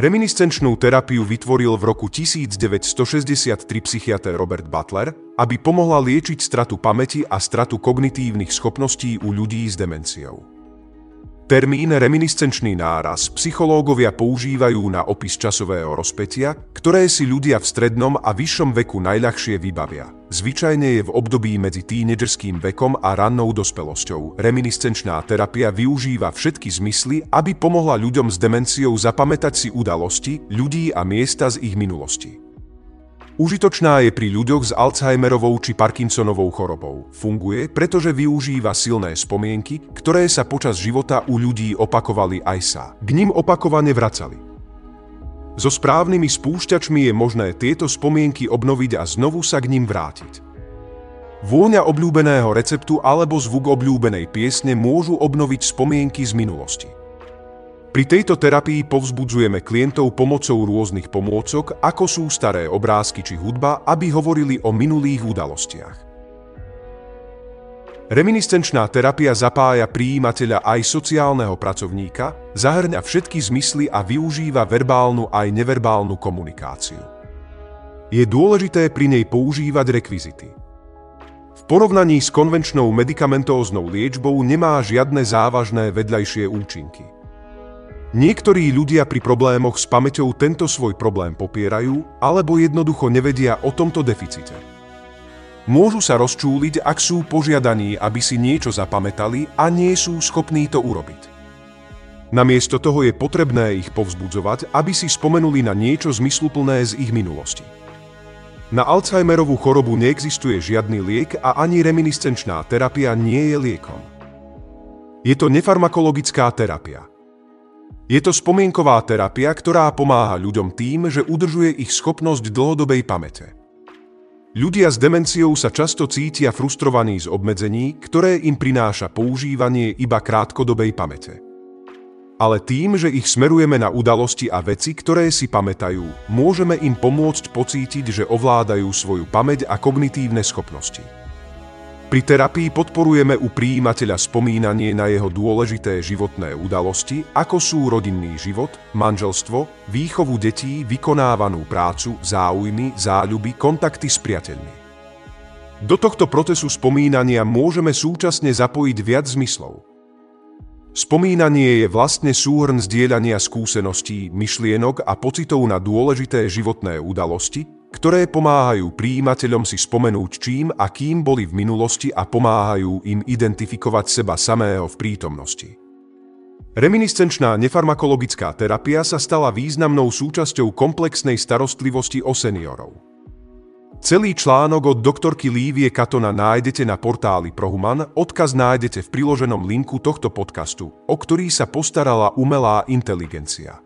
Reminiscenčnú terapiu vytvoril v roku 1963 psychiatr Robert Butler, aby pomohla liečiť stratu pamäti a stratu kognitívnych schopností u ľudí s demenciou. Termín reminiscenčný náraz psychológovia používajú na opis časového rozpetia, ktoré si ľudia v strednom a vyššom veku najľahšie vybavia. Zvyčajne je v období medzi tínedžerským vekom a rannou dospelosťou. Reminiscenčná terapia využíva všetky zmysly, aby pomohla ľuďom s demenciou zapamätať si udalosti, ľudí a miesta z ich minulosti. Užitočná je pri ľuďoch s Alzheimerovou či Parkinsonovou chorobou. Funguje, pretože využíva silné spomienky, ktoré sa počas života u ľudí opakovali aj sa. K ním opakovane vracali. So správnymi spúšťačmi je možné tieto spomienky obnoviť a znovu sa k ním vrátiť. Vôňa obľúbeného receptu alebo zvuk obľúbenej piesne môžu obnoviť spomienky z minulosti. Pri tejto terapii povzbudzujeme klientov pomocou rôznych pomôcok, ako sú staré obrázky či hudba, aby hovorili o minulých udalostiach. Reminiscenčná terapia zapája prijímateľa aj sociálneho pracovníka, zahrňa všetky zmysly a využíva verbálnu aj neverbálnu komunikáciu. Je dôležité pri nej používať rekvizity. V porovnaní s konvenčnou medikamentóznou liečbou nemá žiadne závažné vedľajšie účinky. Niektorí ľudia pri problémoch s pamäťou tento svoj problém popierajú alebo jednoducho nevedia o tomto deficite. Môžu sa rozčúliť, ak sú požiadaní, aby si niečo zapamätali a nie sú schopní to urobiť. Namiesto toho je potrebné ich povzbudzovať, aby si spomenuli na niečo zmysluplné z ich minulosti. Na Alzheimerovú chorobu neexistuje žiadny liek a ani reminiscenčná terapia nie je liekom. Je to nefarmakologická terapia. Je to spomienková terapia, ktorá pomáha ľuďom tým, že udržuje ich schopnosť dlhodobej pamäte. Ľudia s demenciou sa často cítia frustrovaní z obmedzení, ktoré im prináša používanie iba krátkodobej pamäte. Ale tým, že ich smerujeme na udalosti a veci, ktoré si pamätajú, môžeme im pomôcť pocítiť, že ovládajú svoju pamäť a kognitívne schopnosti. Pri terapii podporujeme u príjimateľa spomínanie na jeho dôležité životné udalosti, ako sú rodinný život, manželstvo, výchovu detí, vykonávanú prácu, záujmy, záľuby, kontakty s priateľmi. Do tohto procesu spomínania môžeme súčasne zapojiť viac zmyslov. Spomínanie je vlastne súhrn zdieľania skúseností, myšlienok a pocitov na dôležité životné udalosti, ktoré pomáhajú príjimateľom si spomenúť čím a kým boli v minulosti a pomáhajú im identifikovať seba samého v prítomnosti. Reminiscenčná nefarmakologická terapia sa stala významnou súčasťou komplexnej starostlivosti o seniorov. Celý článok od doktorky Lívie Katona nájdete na portáli Prohuman, odkaz nájdete v priloženom linku tohto podcastu, o ktorý sa postarala umelá inteligencia.